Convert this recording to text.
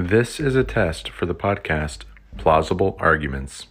This is a test for the podcast Plausible Arguments.